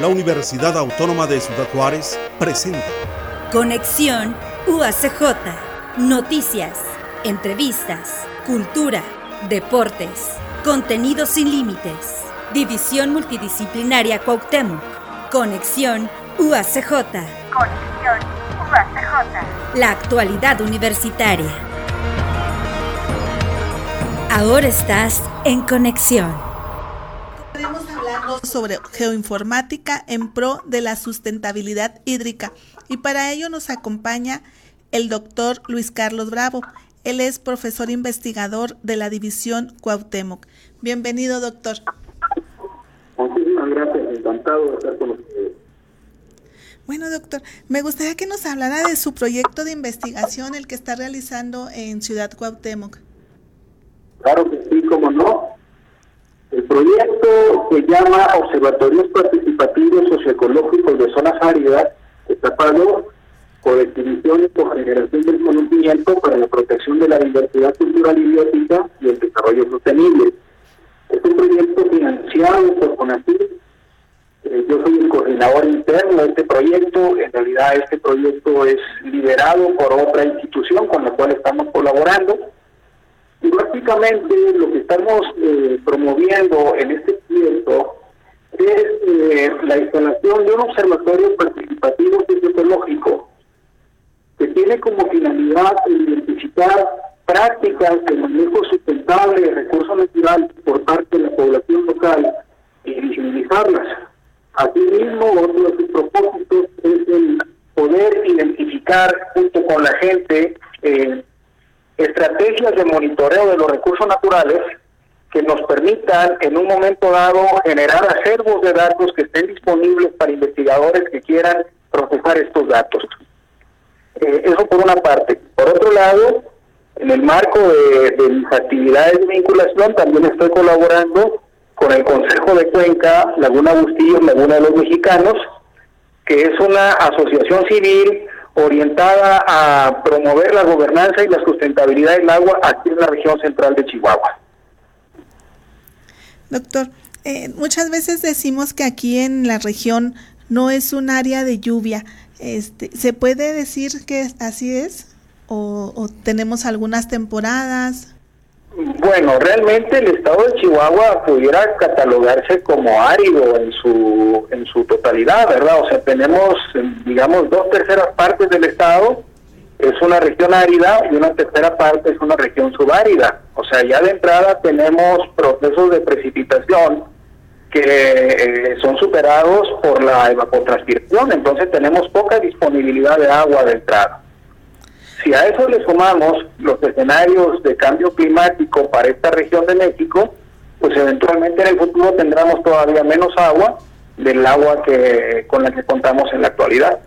la Universidad Autónoma de Ciudad Juárez presenta Conexión UACJ. Noticias, entrevistas, cultura, deportes, contenido sin límites. División Multidisciplinaria Cuauhtémoc. Conexión UACJ. Conexión UACJ. La actualidad universitaria. Ahora estás en conexión sobre geoinformática en pro de la sustentabilidad hídrica y para ello nos acompaña el doctor Luis Carlos Bravo. Él es profesor investigador de la División Cuauhtémoc. Bienvenido, doctor. Muchísimas gracias, encantado de estar con ustedes. Bueno, doctor, me gustaría que nos hablara de su proyecto de investigación, el que está realizando en Ciudad Cuauhtémoc. Claro que sí, como no. Proyecto se llama Observatorios Participativos Socioecológicos de Zonas Áridas, tapado por definición y por generación del conocimiento para la protección de la diversidad cultural y biótica y el desarrollo sostenible. Es un proyecto financiado por CONACYT. Eh, yo soy el coordinador interno de este proyecto. En realidad este proyecto es liderado por otra institución con la cual estamos colaborando y básicamente lo que estamos eh, promoviendo en este proyecto es eh, la instalación de un observatorio participativo sociológico que tiene como finalidad identificar prácticas de manejo sustentable de recursos naturales por parte de la población local y visibilizarlas. Asimismo, otro de sus propósitos es el poder identificar junto con la gente eh, estrategias de monitoreo de los recursos naturales que nos permitan en un momento dado generar acervos de datos que estén disponibles para investigadores que quieran procesar estos datos. Eh, eso por una parte. Por otro lado, en el marco de, de, mis actividades de vinculación, también estoy colaborando con el Consejo de Cuenca, Laguna Bustillo, Laguna de los Mexicanos, que es una asociación civil orientada a promover la gobernanza y la sustentabilidad del agua aquí en la región central de Chihuahua. Doctor, eh, muchas veces decimos que aquí en la región no es un área de lluvia. Este, ¿Se puede decir que así es? ¿O, o tenemos algunas temporadas? Bueno, realmente el estado de Chihuahua pudiera catalogarse como árido en su en su totalidad, ¿verdad? O sea, tenemos, digamos, dos terceras partes del estado es una región árida y una tercera parte es una región subárida. O sea, ya de entrada tenemos procesos de precipitación que eh, son superados por la evapotranspiración, entonces tenemos poca disponibilidad de agua de entrada. Si a eso le sumamos los escenarios de cambio climático para esta región de México, pues eventualmente en el futuro tendremos todavía menos agua del agua que con la que contamos en la actualidad.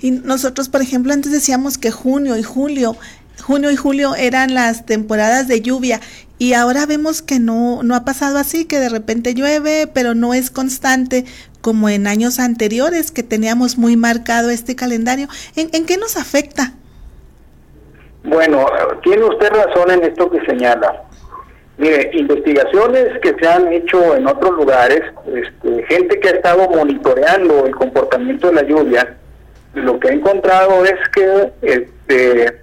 Y nosotros, por ejemplo, antes decíamos que junio y julio, junio y julio eran las temporadas de lluvia y ahora vemos que no no ha pasado así, que de repente llueve, pero no es constante como en años anteriores que teníamos muy marcado este calendario. ¿En, en qué nos afecta? Bueno, tiene usted razón en esto que señala. Mire, investigaciones que se han hecho en otros lugares, este, gente que ha estado monitoreando el comportamiento de la lluvia, lo que ha encontrado es que este,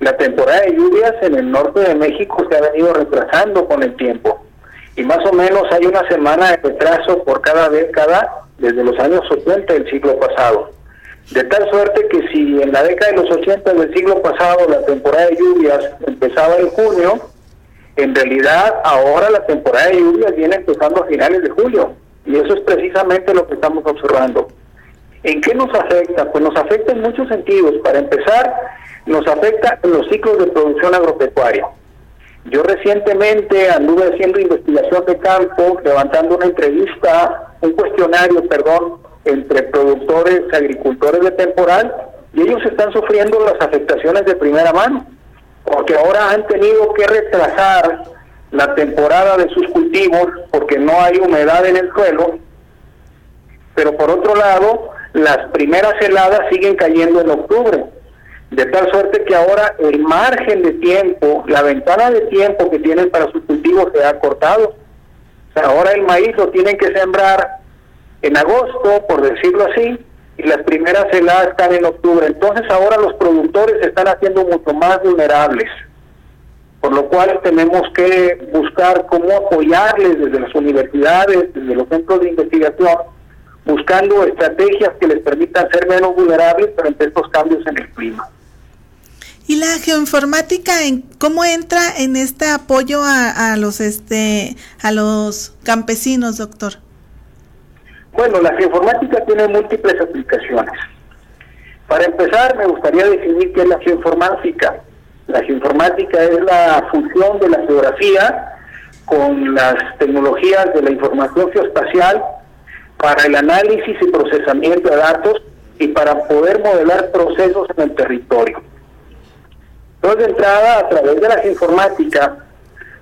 la temporada de lluvias en el norte de México se ha venido retrasando con el tiempo. Y más o menos hay una semana de retraso por cada década desde los años 80 del siglo pasado. De tal suerte que si en la década de los 80 del siglo pasado la temporada de lluvias empezaba en junio, en realidad ahora la temporada de lluvias viene empezando a finales de julio. Y eso es precisamente lo que estamos observando. ¿En qué nos afecta? Pues nos afecta en muchos sentidos. Para empezar, nos afecta en los ciclos de producción agropecuaria. Yo recientemente anduve haciendo investigación de campo, levantando una entrevista, un cuestionario, perdón, entre productores, agricultores de temporal, y ellos están sufriendo las afectaciones de primera mano, porque ahora han tenido que retrasar la temporada de sus cultivos porque no hay humedad en el suelo, pero por otro lado, las primeras heladas siguen cayendo en octubre, de tal suerte que ahora el margen de tiempo, la ventana de tiempo que tienen para sus cultivos se ha cortado. ahora el maíz lo tienen que sembrar en agosto, por decirlo así, y las primeras heladas están en octubre. Entonces ahora los productores se están haciendo mucho más vulnerables, por lo cual tenemos que buscar cómo apoyarles desde las universidades, desde los centros de investigación, buscando estrategias que les permitan ser menos vulnerables frente a estos cambios en el clima. ¿Y la geoinformática cómo entra en este apoyo a, a los este a los campesinos, doctor? Bueno, la geoinformática tiene múltiples aplicaciones. Para empezar, me gustaría definir qué es la geoinformática. La geoinformática es la función de la geografía con las tecnologías de la información geoespacial para el análisis y procesamiento de datos y para poder modelar procesos en el territorio. Entonces, de entrada, a través de la geoinformática,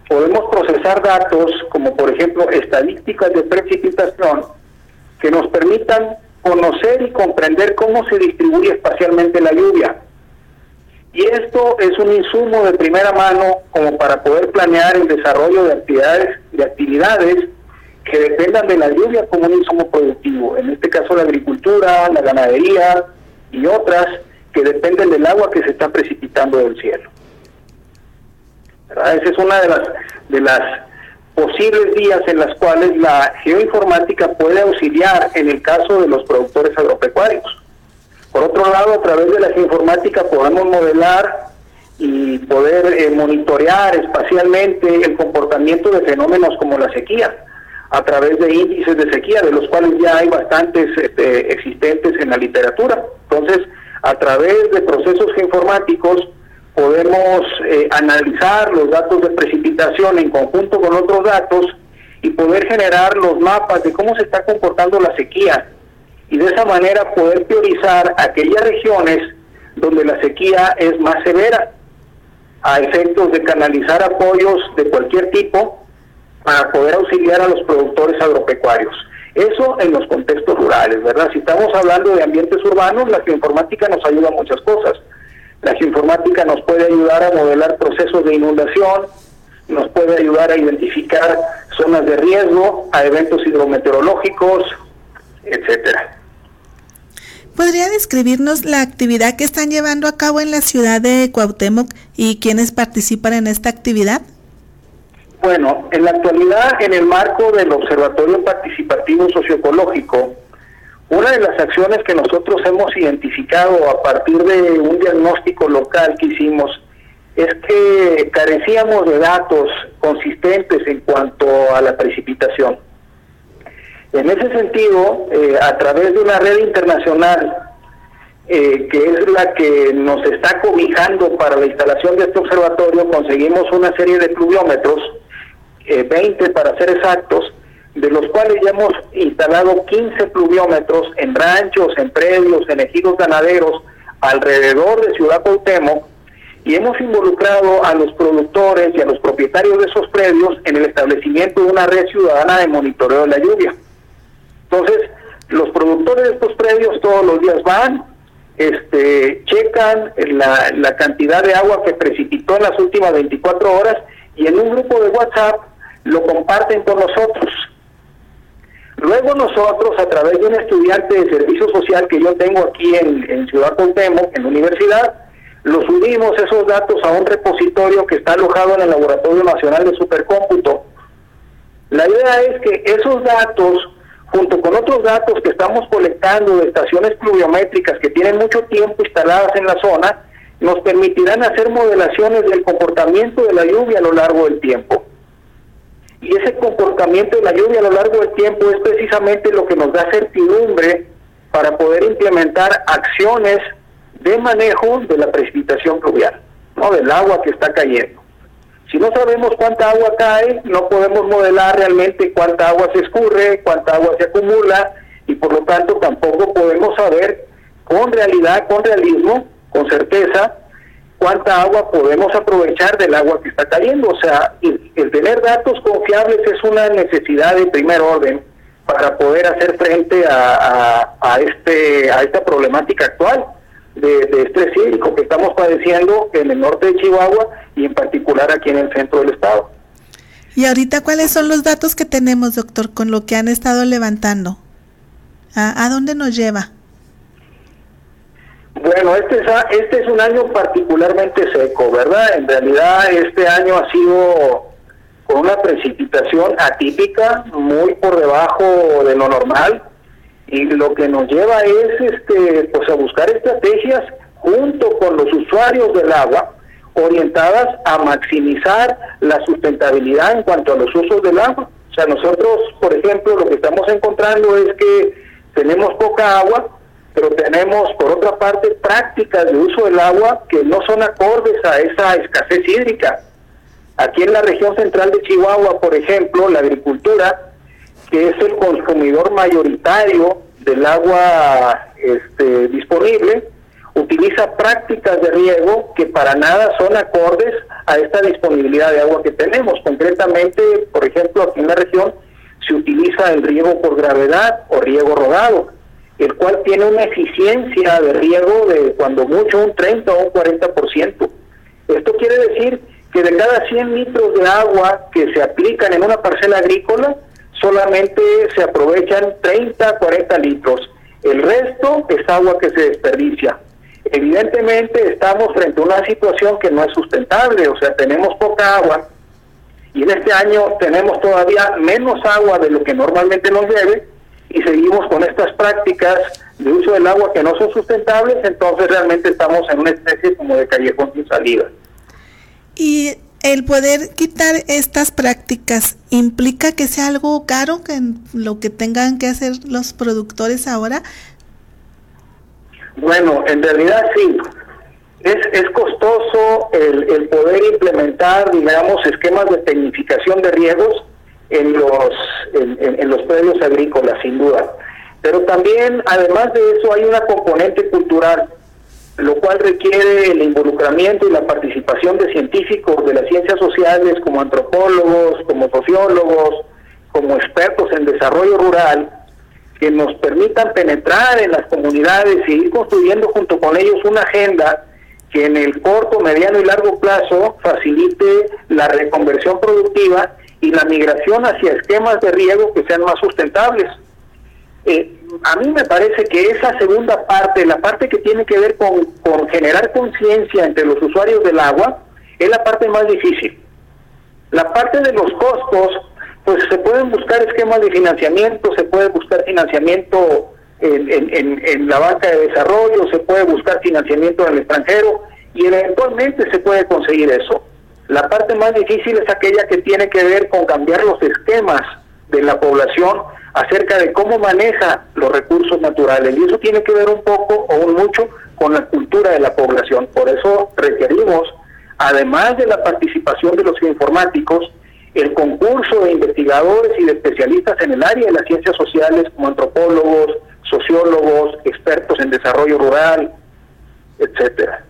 podemos procesar datos como, por ejemplo, estadísticas de precipitación, que nos permitan conocer y comprender cómo se distribuye espacialmente la lluvia. Y esto es un insumo de primera mano como para poder planear el desarrollo de actividades, de actividades que dependan de la lluvia como un insumo productivo. En este caso la agricultura, la ganadería y otras que dependen del agua que se está precipitando del cielo. Esa es una de las de las posibles vías en las cuales la geoinformática puede auxiliar en el caso de los productores agropecuarios. Por otro lado, a través de la geoinformática podemos modelar y poder eh, monitorear espacialmente el comportamiento de fenómenos como la sequía a través de índices de sequía, de los cuales ya hay bastantes este, existentes en la literatura. Entonces, a través de procesos geoinformáticos, podemos eh, analizar los datos de precipitación en conjunto con otros datos y poder generar los mapas de cómo se está comportando la sequía y de esa manera poder priorizar aquellas regiones donde la sequía es más severa a efectos de canalizar apoyos de cualquier tipo para poder auxiliar a los productores agropecuarios. Eso en los contextos rurales, ¿verdad? Si estamos hablando de ambientes urbanos, la geoinformática nos ayuda a muchas cosas la geoinformática nos puede ayudar a modelar procesos de inundación, nos puede ayudar a identificar zonas de riesgo, a eventos hidrometeorológicos, etcétera. ¿Podría describirnos la actividad que están llevando a cabo en la ciudad de Cuauhtémoc y quiénes participan en esta actividad? Bueno, en la actualidad, en el marco del Observatorio Participativo Socioecológico, una de las acciones que nosotros hemos identificado a partir de un diagnóstico local que hicimos es que carecíamos de datos consistentes en cuanto a la precipitación. En ese sentido, eh, a través de una red internacional eh, que es la que nos está cobijando para la instalación de este observatorio, conseguimos una serie de pluviómetros, 20 eh, para ser exactos, de los cuales ya hemos instalado 15 pluviómetros en ranchos, en predios, en ejidos ganaderos alrededor de Ciudad Cuauhtémoc y hemos involucrado a los productores y a los propietarios de esos predios en el establecimiento de una red ciudadana de monitoreo de la lluvia. Entonces, los productores de estos predios todos los días van, este, checan la, cantidad de agua que precipitó en las últimas 24 horas y en un grupo de WhatsApp lo comparten con nosotros. Luego nosotros, a través de un estudiante de servicio social que yo tengo aquí en, Ciudad Cuauhtémoc, en la universidad, lo subimos esos datos a un repositorio que está alojado en el Laboratorio Nacional de Supercómputo. La idea es que esos datos, junto con otros datos que estamos colectando de estaciones pluviométricas que tienen mucho tiempo instaladas en la zona, nos permitirán hacer modelaciones del comportamiento de la lluvia a lo largo del tiempo. Y ese comportamiento de la lluvia a lo largo del tiempo es precisamente lo que nos da certidumbre para poder implementar acciones de manejo de la precipitación pluvial, no del agua que está cayendo. Si no sabemos cuánta agua cae, no podemos modelar realmente cuánta agua se escurre, cuánta agua se acumula y por lo tanto tampoco podemos saber con realidad, con realismo, con certeza, cuánta agua podemos aprovechar del agua que está cayendo. O sea, el, tener datos confiables es una necesidad de primer orden para poder hacer frente a, este a esta problemática actual de, de, estrés hídrico que estamos padeciendo en el norte de Chihuahua y en particular aquí en el centro del estado. Y ahorita, ¿cuáles son los datos que tenemos, doctor, con lo que han estado levantando? ¿A, dónde nos lleva? Bueno, este es, este es un año particularmente seco, ¿verdad? En realidad este año ha sido con una precipitación atípica, muy por debajo de lo normal, y lo que nos lleva es este, pues a buscar estrategias junto con los usuarios del agua orientadas a maximizar la sustentabilidad en cuanto a los usos del agua. O sea, nosotros, por ejemplo, lo que estamos encontrando es que tenemos poca agua, pero tenemos, por otra parte, prácticas de uso del agua que no son acordes a esa escasez hídrica. Aquí en la región central de Chihuahua, por ejemplo, la agricultura, que es el consumidor mayoritario del agua este, disponible, utiliza prácticas de riego que para nada son acordes a esta disponibilidad de agua que tenemos. Concretamente, por ejemplo, aquí en la región se utiliza el riego por gravedad o riego rodado, el cual tiene una eficiencia de riego de cuando mucho un 30 o un 40%. Esto quiere decir que de cada 100 litros de agua que se aplican en una parcela agrícola, solamente se aprovechan 30, 40 litros. El resto es agua que se desperdicia. Evidentemente estamos frente a una situación que no es sustentable, o sea, tenemos poca agua y en este año tenemos todavía menos agua de lo que normalmente nos debe y seguimos con estas prácticas de uso del agua que no son sustentables, entonces realmente estamos en una especie como de callejón sin salida. Y el poder quitar estas prácticas implica que sea algo caro que lo que tengan que hacer los productores ahora bueno, en realidad sí. Es, es costoso el, el poder implementar, digamos, esquemas de tecnificación de riegos en los, en, los predios agrícolas, sin duda. Pero también, además de eso, hay una componente cultural, lo cual requiere el involucramiento y la participación de científicos de las ciencias sociales, como antropólogos, como sociólogos, como expertos en desarrollo rural, que nos permitan penetrar en las comunidades y ir construyendo junto con ellos una agenda que en el corto, mediano y largo plazo facilite la reconversión productiva y la migración hacia esquemas de riego que sean más sustentables. Eh, a mí me parece que esa segunda parte, la parte que tiene que ver con, con generar conciencia entre los usuarios del agua, es la parte más difícil. La parte de los costos pues se pueden buscar esquemas de financiamiento, se puede buscar financiamiento en, la banca de desarrollo, se puede buscar financiamiento en el extranjero y eventualmente se puede conseguir eso. La parte más difícil es aquella que tiene que ver con cambiar los esquemas de la población acerca de cómo maneja los recursos naturales y eso tiene que ver un poco o un mucho con la cultura de la población. Por eso requerimos, además de la participación de los informáticos, el concurso de investigadores y de especialistas en el área de las ciencias sociales como antropólogos, sociólogos, expertos en desarrollo rural, etcétera.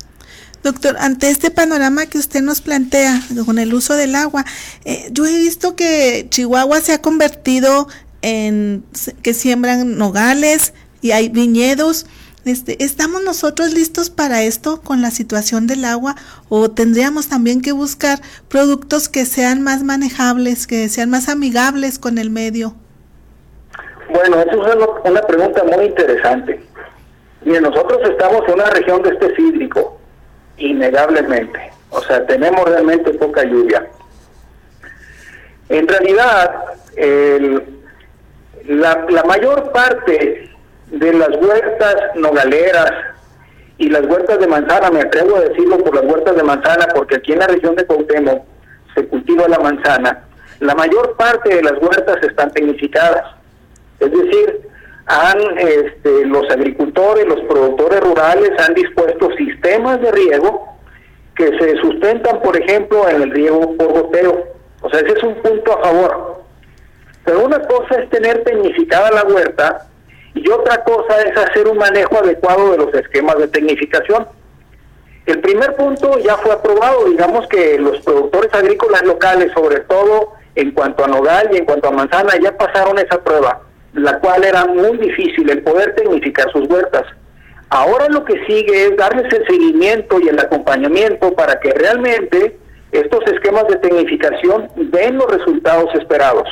Doctor, ante este panorama que usted nos plantea con el uso del agua, eh, yo he visto que Chihuahua se ha convertido en que siembran nogales y hay viñedos este, ¿Estamos nosotros listos para esto con la situación del agua o tendríamos también que buscar productos que sean más manejables, que sean más amigables con el medio? Bueno, eso es una pregunta muy interesante. Bien, nosotros estamos en una región de este hídrico, innegablemente. O sea, tenemos realmente poca lluvia. En realidad, la, la mayor parte de las huertas nogaleras y las huertas de manzana, me atrevo a decirlo por las huertas de manzana, porque aquí en la región de Cuauhtémoc se cultiva la manzana, la mayor parte de las huertas están tecnificadas. Es decir, han este, los agricultores, los productores rurales han dispuesto sistemas de riego que se sustentan, por ejemplo, en el riego por goteo. O sea, ese es un punto a favor. Pero una cosa es tener tecnificada la huerta y otra cosa es hacer un manejo adecuado de los esquemas de tecnificación. El primer punto ya fue aprobado, digamos que los productores agrícolas locales, sobre todo en cuanto a nogal y en cuanto a manzana, ya pasaron esa prueba, la cual era muy difícil el poder tecnificar sus huertas. Ahora lo que sigue es darles el seguimiento y el acompañamiento para que realmente estos esquemas de tecnificación den los resultados esperados.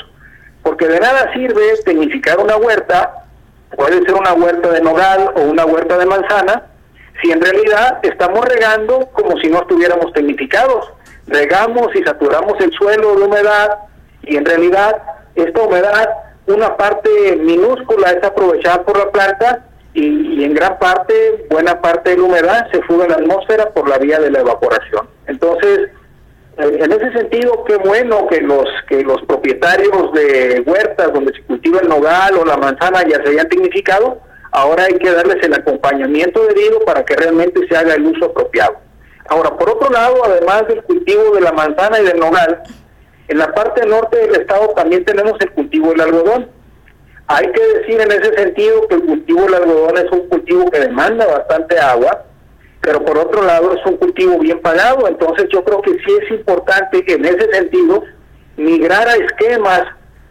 Porque de nada sirve tecnificar una huerta puede ser una huerta de nogal o una huerta de manzana, si en realidad estamos regando como si no estuviéramos tecnificados. Regamos y saturamos el suelo de humedad y en realidad esta humedad, una parte minúscula es aprovechada por la planta y, en gran parte, buena parte de la humedad se fuga en la atmósfera por la vía de la evaporación. Entonces, en ese sentido, qué bueno que los que los propietarios de huertas donde se cultiva el nogal o la manzana ya se hayan tecnificado, ahora hay que darles el acompañamiento debido para que realmente se haga el uso apropiado. Ahora, por otro lado, además del cultivo de la manzana y del nogal, en la parte norte del estado también tenemos el cultivo del algodón. Hay que decir en ese sentido que el cultivo del algodón es un cultivo que demanda bastante agua, pero por otro lado es un cultivo bien pagado, entonces yo creo que sí es importante en ese sentido migrar a esquemas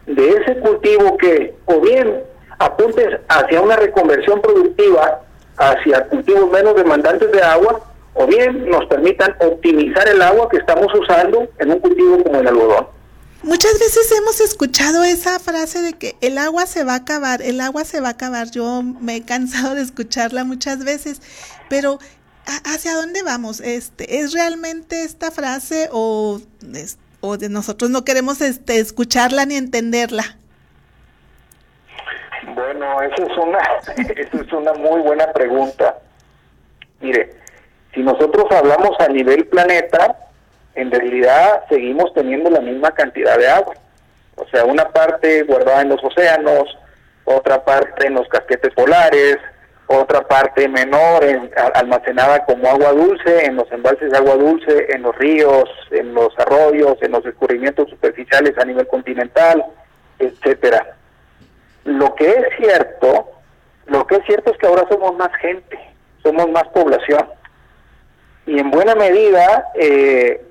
de ese cultivo que o bien apuntes hacia una reconversión productiva, hacia cultivos menos demandantes de agua, o bien nos permitan optimizar el agua que estamos usando en un cultivo como el algodón. Muchas veces hemos escuchado esa frase de que el agua se va a acabar, el agua se va a acabar. Yo me he cansado de escucharla muchas veces, pero ¿hacia dónde vamos? Este, ¿Es realmente esta frase o, o de nosotros no queremos este, escucharla ni entenderla? Bueno, esa es una, esa es una muy buena pregunta. Nosotros hablamos a nivel planeta, en realidad seguimos teniendo la misma cantidad de agua. O sea, una parte guardada en los océanos, otra parte en los casquetes polares, otra parte menor en, almacenada como agua dulce en los embalses de agua dulce, en los ríos, en los arroyos, en los escurrimientos superficiales a nivel continental, etcétera. Lo que es cierto, lo que es cierto es que ahora somos más gente, somos más población. Y en buena medida eh,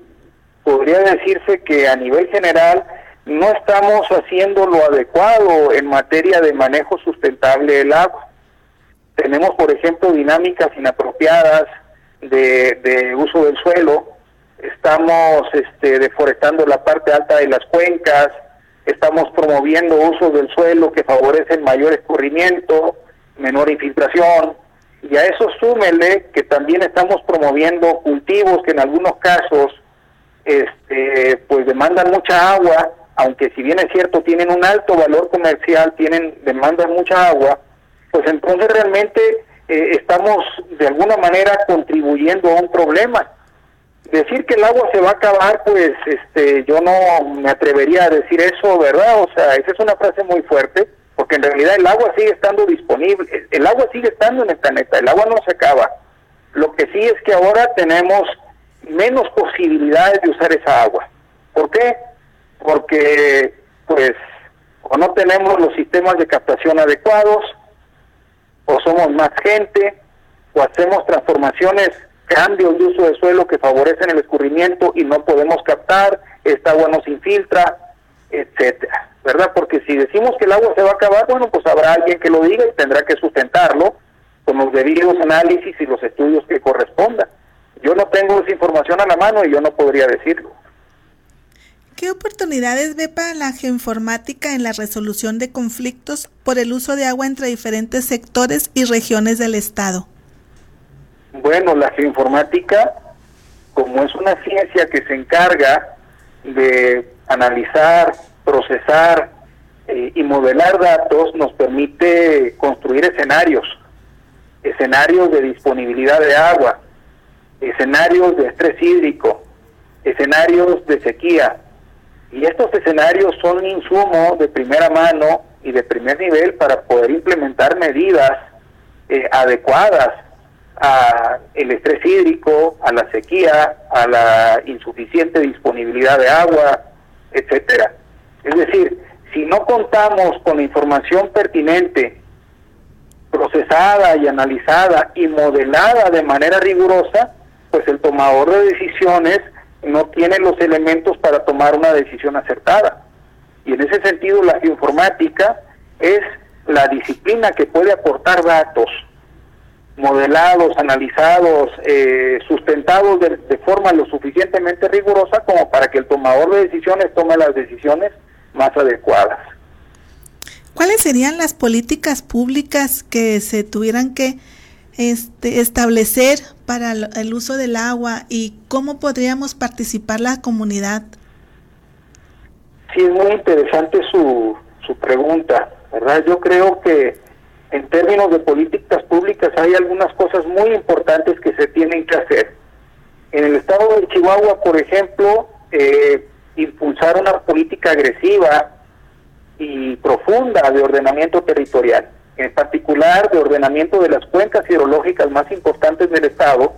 podría decirse que a nivel general no estamos haciendo lo adecuado en materia de manejo sustentable del agua. Tenemos, por ejemplo, dinámicas inapropiadas de, uso del suelo, estamos este, deforestando la parte alta de las cuencas, estamos promoviendo usos del suelo que favorecen mayor escurrimiento, menor infiltración, y a eso súmele que también estamos promoviendo cultivos que en algunos casos este, pues demandan mucha agua, aunque si bien es cierto tienen un alto valor comercial, tienen demandan mucha agua, pues entonces realmente eh, estamos de alguna manera contribuyendo a un problema decir que el agua se va a acabar, pues este, yo no me atrevería a decir eso, ¿verdad? O sea, esa es una frase muy fuerte, porque en realidad el agua sigue estando disponible, el agua sigue estando en el planeta, el agua no se acaba. Lo que sí es que ahora tenemos menos posibilidades de usar esa agua. ¿Por qué? Porque, pues, o no tenemos los sistemas de captación adecuados, o somos más gente, o hacemos transformaciones cambios de uso de suelo que favorecen el escurrimiento y no podemos captar, esta agua no se infiltra, etcétera, ¿verdad? Porque si decimos que el agua se va a acabar, bueno, pues habrá alguien que lo diga y tendrá que sustentarlo con los debidos análisis y los estudios que correspondan. Yo no tengo esa información a la mano y yo no podría decirlo. ¿Qué oportunidades ve para la geoinformática en la resolución de conflictos por el uso de agua entre diferentes sectores y regiones del Estado? Bueno, la geoinformática, como es una ciencia que se encarga de analizar, procesar eh, y modelar datos, nos permite construir escenarios, escenarios de disponibilidad de agua, escenarios de estrés hídrico, escenarios de sequía. Y estos escenarios son un insumo de primera mano y de primer nivel para poder implementar medidas eh, adecuadas a el estrés hídrico, a la sequía, a la insuficiente disponibilidad de agua, etcétera. Es decir, si no contamos con la información pertinente, procesada y analizada y modelada de manera rigurosa, pues el tomador de decisiones no tiene los elementos para tomar una decisión acertada. Y en ese sentido la geoinformática es la disciplina que puede aportar datos modelados, analizados, eh, sustentados de, de, forma lo suficientemente rigurosa como para que el tomador de decisiones tome las decisiones más adecuadas. ¿Cuáles serían las políticas públicas que se tuvieran que este, establecer para el uso del agua y cómo podríamos participar la comunidad? Sí, es muy interesante su, su pregunta, ¿verdad? Yo creo que en términos de políticas públicas hay algunas cosas muy importantes que se tienen que hacer. En el estado de Chihuahua, por ejemplo, eh, impulsar una política agresiva y profunda de ordenamiento territorial, en particular de ordenamiento de las cuencas hidrológicas más importantes del estado,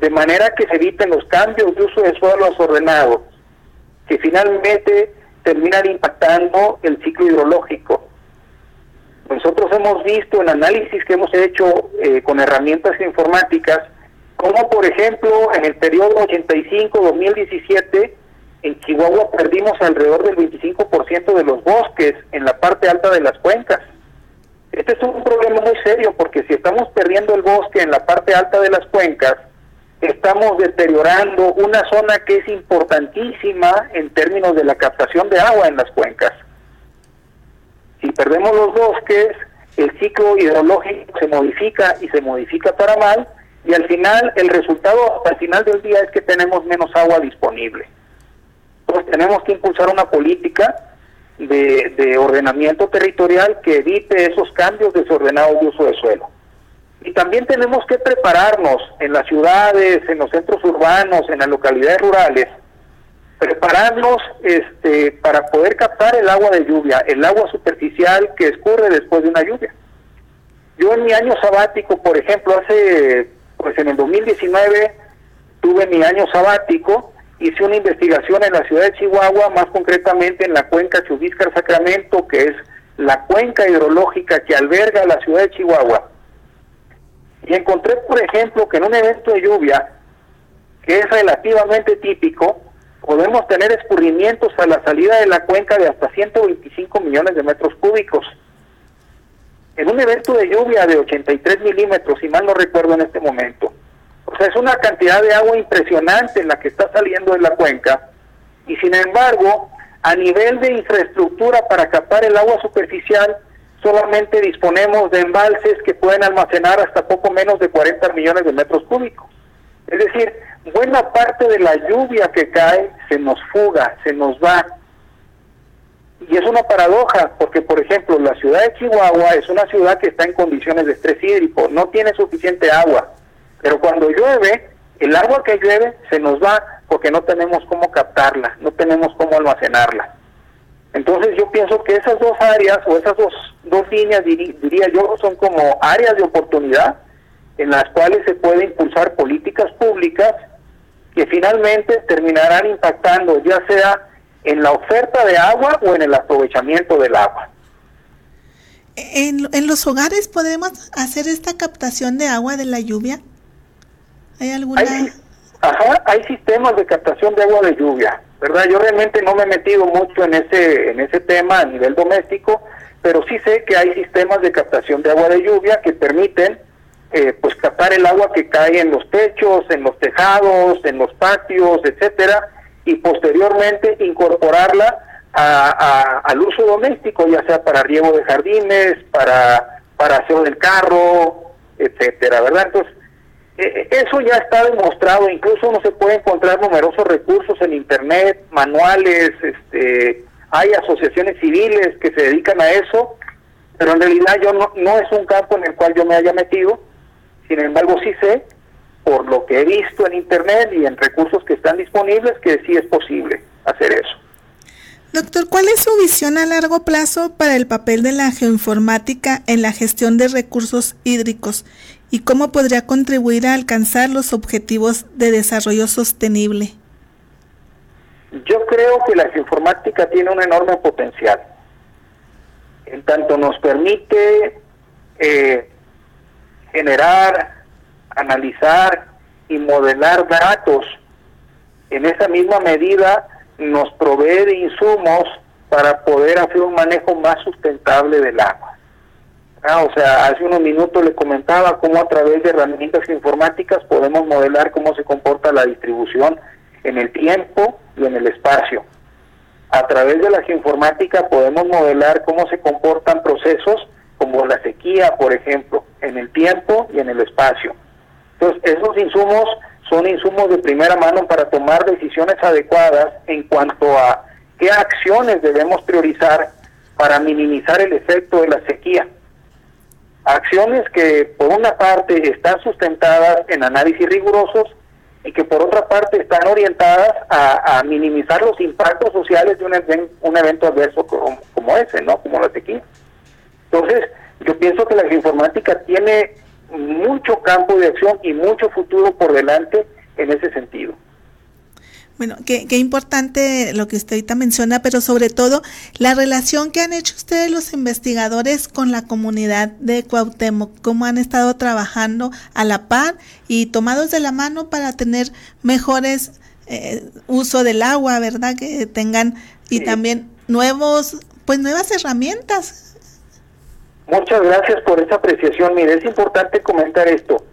de manera que se eviten los cambios de uso de suelo desordenado, que finalmente terminan impactando el ciclo hidrológico. Nosotros hemos visto en análisis que hemos hecho eh, con herramientas informáticas, como por ejemplo en el periodo 85-2017, en Chihuahua perdimos alrededor del 25% de los bosques en la parte alta de las cuencas. Este es un problema muy serio porque si estamos perdiendo el bosque en la parte alta de las cuencas, estamos deteriorando una zona que es importantísima en términos de la captación de agua en las cuencas. Si perdemos los bosques, el ciclo hidrológico se modifica y se modifica para mal y al final el resultado al final del día es que tenemos menos agua disponible. Entonces tenemos que impulsar una política de, de ordenamiento territorial que evite esos cambios desordenados de uso de suelo. Y también tenemos que prepararnos en las ciudades, en los centros urbanos, en las localidades rurales, prepararnos este, para poder captar el agua de lluvia, el agua superficial que escurre después de una lluvia. Yo en mi año sabático, por ejemplo, hace, pues en el 2019 tuve mi año sabático, hice una investigación en la ciudad de Chihuahua, más concretamente en la cuenca Chubíscar-Sacramento, que es la cuenca hidrológica que alberga la ciudad de Chihuahua y encontré, por ejemplo, que en un evento de lluvia, que es relativamente típico, podemos tener escurrimientos a la salida de la cuenca de hasta 125 millones de metros cúbicos. En un evento de lluvia de 83 milímetros, si mal no recuerdo en este momento. Sea, es una cantidad de agua impresionante la que está saliendo de la cuenca. Y sin embargo, a nivel de infraestructura para captar el agua superficial, solamente disponemos de embalses que pueden almacenar hasta poco menos de 40 millones de metros cúbicos. Es decir, buena parte de la lluvia que cae se nos fuga, se nos va. Y es una paradoja, porque por ejemplo la ciudad de Chihuahua es una ciudad que está en condiciones de estrés hídrico, no tiene suficiente agua, pero cuando llueve, el agua que llueve se nos va porque no tenemos cómo captarla, no tenemos cómo almacenarla. Entonces yo pienso que esas dos áreas o esas dos, dos líneas, diría yo, son como áreas de oportunidad en las cuales se puede impulsar políticas públicas que finalmente terminarán impactando ya sea en la oferta de agua o en el aprovechamiento del agua. ¿En, en los hogares podemos hacer esta captación de agua de la lluvia? ¿Hay alguna...? ajá, hay sistemas de captación de agua de lluvia. ¿verdad? Yo realmente no me he metido mucho en ese, en ese tema a nivel doméstico, pero sí sé que hay sistemas de captación de agua de lluvia que permiten eh, pues captar el agua que cae en los techos, en los tejados, en los patios, etcétera, y posteriormente incorporarla a, al uso doméstico, ya sea para riego de jardines, para, para aseo del carro, etcétera, ¿verdad? Entonces, eso ya está demostrado, incluso uno se puede encontrar numerosos recursos en internet, manuales, este, hay asociaciones civiles que se dedican a eso, pero en realidad yo no, no es un campo en el cual yo me haya metido, sin embargo sí sé, por lo que he visto en internet y en recursos que están disponibles, que sí es posible hacer eso. Doctor, ¿cuál es su visión a largo plazo para el papel de la geoinformática en la gestión de recursos hídricos y cómo podría contribuir a alcanzar los objetivos de desarrollo sostenible? Yo creo que la informática tiene un enorme potencial. En tanto nos permite eh, generar, analizar y modelar datos, en esa misma medida nos provee de insumos para poder hacer un manejo más sustentable del agua. Ah, o sea, hace unos minutos le comentaba cómo a través de herramientas informáticas podemos modelar cómo se comporta la distribución en el tiempo y en el espacio. A través de la geoinformática podemos modelar cómo se comportan procesos como la sequía, por ejemplo, en el tiempo y en el espacio. Entonces, esos insumos son insumos de primera mano para tomar decisiones adecuadas en cuanto a qué acciones debemos priorizar para minimizar el efecto de la sequía. Acciones que por una parte están sustentadas en análisis rigurosos y que por otra parte están orientadas a, minimizar los impactos sociales de un, un evento adverso como, ese, ¿no? Como la sequía. Entonces, yo pienso que la informática tiene mucho campo de acción y mucho futuro por delante en ese sentido. Bueno, qué, qué, importante lo que usted ahorita menciona, pero sobre todo la relación que han hecho ustedes los investigadores con la comunidad de Cuauhtémoc, cómo han estado trabajando a la par y tomados de la mano para tener mejores eh, uso del agua, ¿verdad? Que tengan y también nuevos, pues nuevas herramientas. Muchas gracias por esa apreciación. Mire, es importante comentar esto.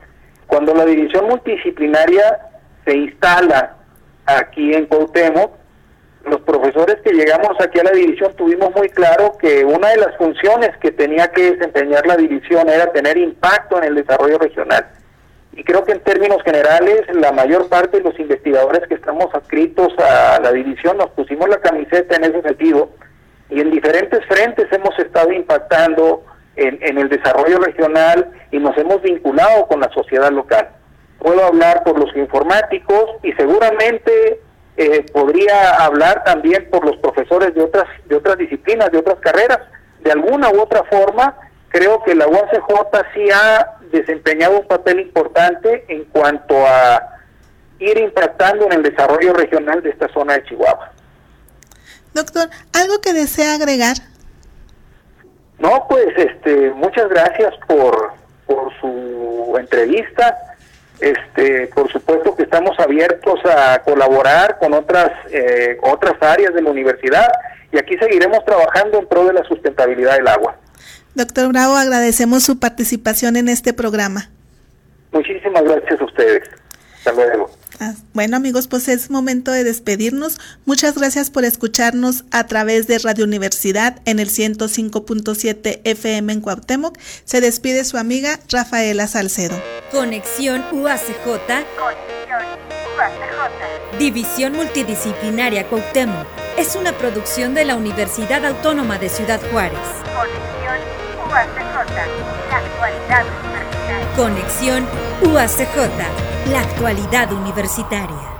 Cuando la división multidisciplinaria se instala aquí en Cuauhtémoc, los profesores que llegamos aquí a la división tuvimos muy claro que una de las funciones que tenía que desempeñar la división era tener impacto en el desarrollo regional. Y creo que en términos generales la mayor parte de los investigadores que estamos adscritos a la división nos pusimos la camiseta en ese sentido y en diferentes frentes hemos estado impactando en, en el desarrollo regional y nos hemos vinculado con la sociedad local puedo hablar por los informáticos y seguramente eh, podría hablar también por los profesores de otras de otras disciplinas, de otras carreras. De alguna u otra forma, creo que la UACJ sí ha desempeñado un papel importante en cuanto a ir impactando en el desarrollo regional de esta zona de Chihuahua. Doctor, ¿algo que desea agregar? No, pues este, muchas gracias por, por su entrevista este, por supuesto que estamos abiertos a colaborar con otras, eh, otras áreas de la universidad y aquí seguiremos trabajando en pro de la sustentabilidad del agua. Doctor Bravo, agradecemos su participación en este programa. Muchísimas gracias a ustedes. Hasta luego. Ah, bueno amigos, pues es momento de despedirnos. Muchas gracias por escucharnos a través de Radio Universidad en el 105.7 FM en Cuauhtémoc. Se despide su amiga Rafaela Salcedo. Conexión UACJ. Conexión UACJ. División Multidisciplinaria Cuauhtémoc. Es una producción de la Universidad Autónoma de Ciudad Juárez. Conexión UACJ. La actualidad universitaria. Conexión UACJ la actualidad universitaria.